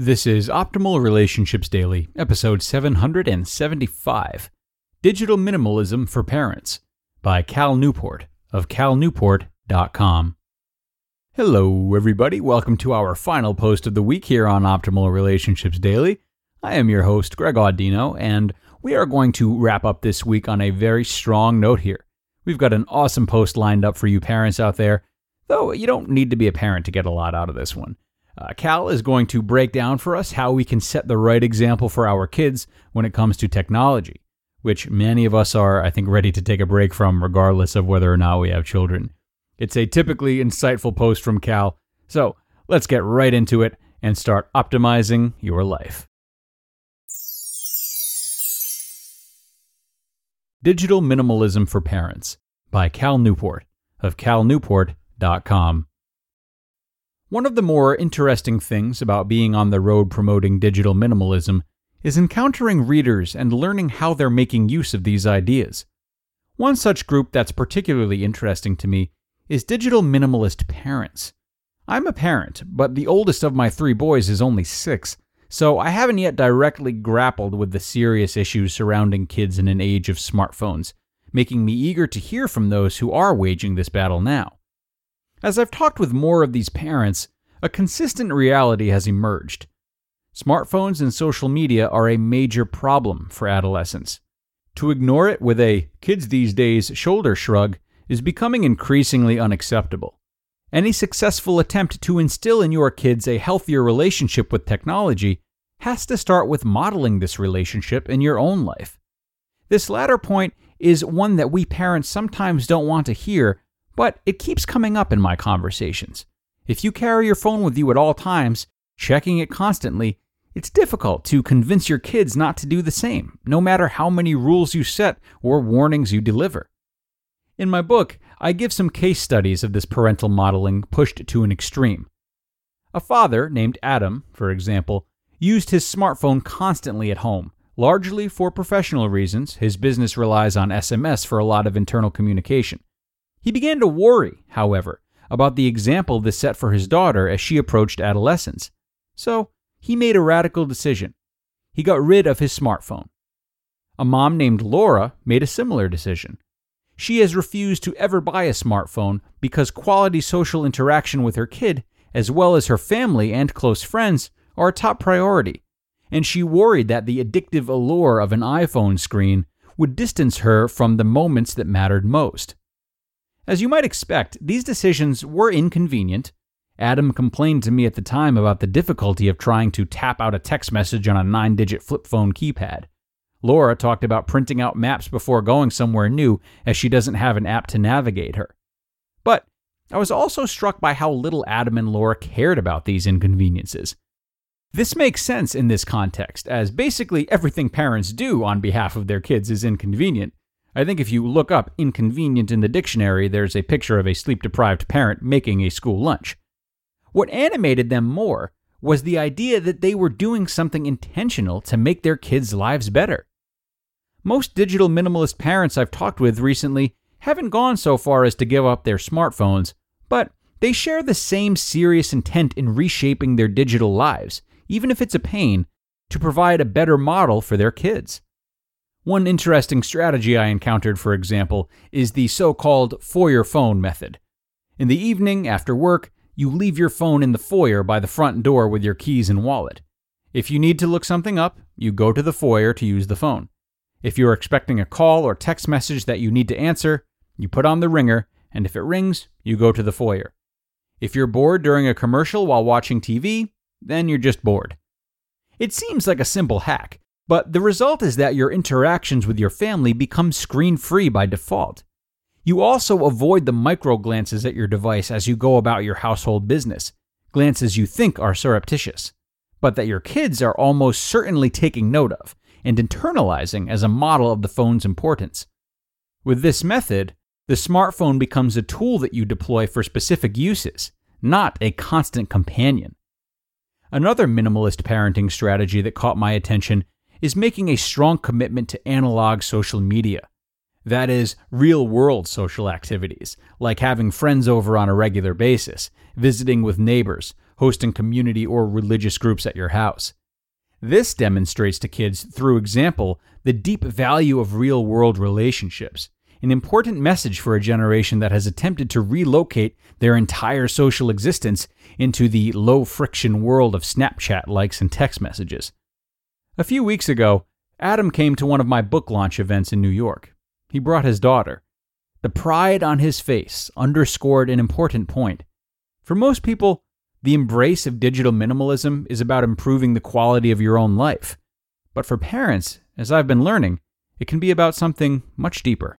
This is Optimal Relationships Daily, episode 775 Digital Minimalism for Parents by Cal Newport of calnewport.com. Hello, everybody. Welcome to our final post of the week here on Optimal Relationships Daily. I am your host, Greg Audino, and we are going to wrap up this week on a very strong note here. We've got an awesome post lined up for you parents out there, though you don't need to be a parent to get a lot out of this one. Uh, Cal is going to break down for us how we can set the right example for our kids when it comes to technology, which many of us are, I think, ready to take a break from, regardless of whether or not we have children. It's a typically insightful post from Cal, so let's get right into it and start optimizing your life. Digital Minimalism for Parents by Cal Newport of calnewport.com. One of the more interesting things about being on the road promoting digital minimalism is encountering readers and learning how they're making use of these ideas. One such group that's particularly interesting to me is digital minimalist parents. I'm a parent, but the oldest of my three boys is only six, so I haven't yet directly grappled with the serious issues surrounding kids in an age of smartphones, making me eager to hear from those who are waging this battle now. As I've talked with more of these parents, a consistent reality has emerged. Smartphones and social media are a major problem for adolescents. To ignore it with a kids these days shoulder shrug is becoming increasingly unacceptable. Any successful attempt to instill in your kids a healthier relationship with technology has to start with modeling this relationship in your own life. This latter point is one that we parents sometimes don't want to hear but it keeps coming up in my conversations. If you carry your phone with you at all times, checking it constantly, it's difficult to convince your kids not to do the same, no matter how many rules you set or warnings you deliver. In my book, I give some case studies of this parental modeling pushed to an extreme. A father named Adam, for example, used his smartphone constantly at home, largely for professional reasons. His business relies on SMS for a lot of internal communication. He began to worry, however, about the example this set for his daughter as she approached adolescence. So he made a radical decision. He got rid of his smartphone. A mom named Laura made a similar decision. She has refused to ever buy a smartphone because quality social interaction with her kid, as well as her family and close friends, are a top priority, and she worried that the addictive allure of an iPhone screen would distance her from the moments that mattered most. As you might expect, these decisions were inconvenient. Adam complained to me at the time about the difficulty of trying to tap out a text message on a nine digit flip phone keypad. Laura talked about printing out maps before going somewhere new, as she doesn't have an app to navigate her. But I was also struck by how little Adam and Laura cared about these inconveniences. This makes sense in this context, as basically everything parents do on behalf of their kids is inconvenient, I think if you look up inconvenient in the dictionary, there's a picture of a sleep deprived parent making a school lunch. What animated them more was the idea that they were doing something intentional to make their kids' lives better. Most digital minimalist parents I've talked with recently haven't gone so far as to give up their smartphones, but they share the same serious intent in reshaping their digital lives, even if it's a pain, to provide a better model for their kids. One interesting strategy I encountered, for example, is the so called foyer phone method. In the evening, after work, you leave your phone in the foyer by the front door with your keys and wallet. If you need to look something up, you go to the foyer to use the phone. If you're expecting a call or text message that you need to answer, you put on the ringer, and if it rings, you go to the foyer. If you're bored during a commercial while watching TV, then you're just bored. It seems like a simple hack, but the result is that your interactions with your family become screen free by default. You also avoid the micro glances at your device as you go about your household business, glances you think are surreptitious, but that your kids are almost certainly taking note of and internalizing as a model of the phone's importance. With this method, the smartphone becomes a tool that you deploy for specific uses, not a constant companion. Another minimalist parenting strategy that caught my attention is making a strong commitment to analog social media. That is, real world social activities, like having friends over on a regular basis, visiting with neighbors, hosting community or religious groups at your house. This demonstrates to kids, through example, the deep value of real world relationships, an important message for a generation that has attempted to relocate their entire social existence into the low friction world of Snapchat likes and text messages. A few weeks ago, Adam came to one of my book launch events in New York. He brought his daughter. The pride on his face underscored an important point. For most people, the embrace of digital minimalism is about improving the quality of your own life. But for parents, as I've been learning, it can be about something much deeper.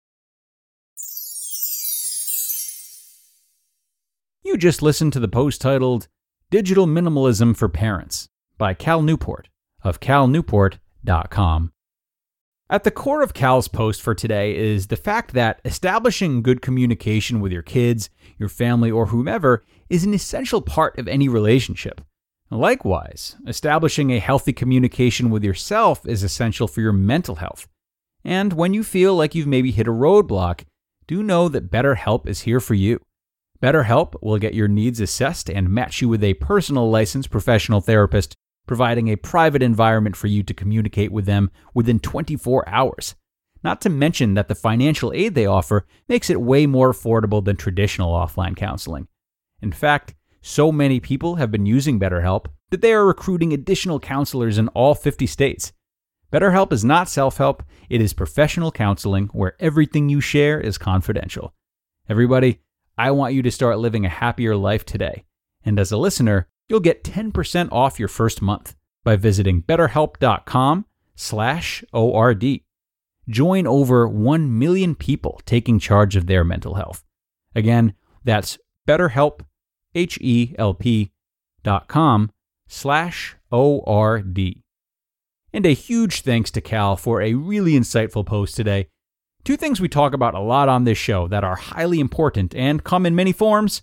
You just listened to the post titled Digital Minimalism for Parents by Cal Newport of calnewport.com. At the core of Cal's post for today is the fact that establishing good communication with your kids, your family, or whomever is an essential part of any relationship. Likewise, establishing a healthy communication with yourself is essential for your mental health. And when you feel like you've maybe hit a roadblock, do know that BetterHelp is here for you. BetterHelp will get your needs assessed and match you with a personal licensed professional therapist providing a private environment for you to communicate with them within 24 hours. Not to mention that the financial aid they offer makes it way more affordable than traditional offline counseling. In fact, so many people have been using BetterHelp that they are recruiting additional counselors in all 50 states. BetterHelp is not self help, it is professional counseling where everything you share is confidential. Everybody, I want you to start living a happier life today. And as a listener, you'll get 10% off your first month by visiting betterhelp.com slash ORD. Join over 1 million people taking charge of their mental health. Again, that's betterhelp, H-E-L-P dot com slash O-R-D. And a huge thanks to Cal for a really insightful post today. Two things we talk about a lot on this show that are highly important and come in many forms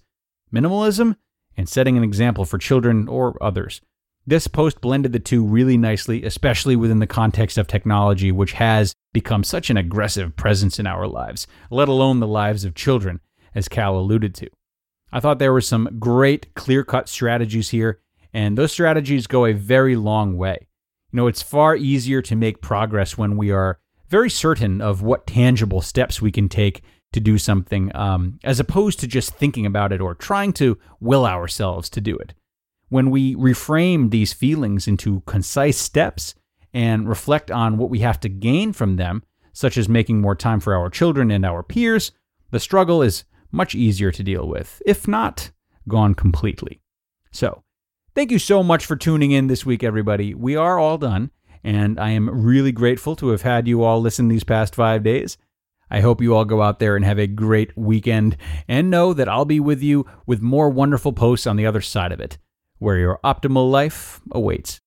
minimalism and setting an example for children or others. This post blended the two really nicely, especially within the context of technology, which has become such an aggressive presence in our lives, let alone the lives of children, as Cal alluded to. I thought there were some great clear cut strategies here, and those strategies go a very long way. You know, it's far easier to make progress when we are very certain of what tangible steps we can take to do something, um, as opposed to just thinking about it or trying to will ourselves to do it. When we reframe these feelings into concise steps and reflect on what we have to gain from them, such as making more time for our children and our peers, the struggle is much easier to deal with, if not gone completely. So, thank you so much for tuning in this week, everybody. We are all done, and I am really grateful to have had you all listen these past five days. I hope you all go out there and have a great weekend and know that I'll be with you with more wonderful posts on the other side of it, where your optimal life awaits.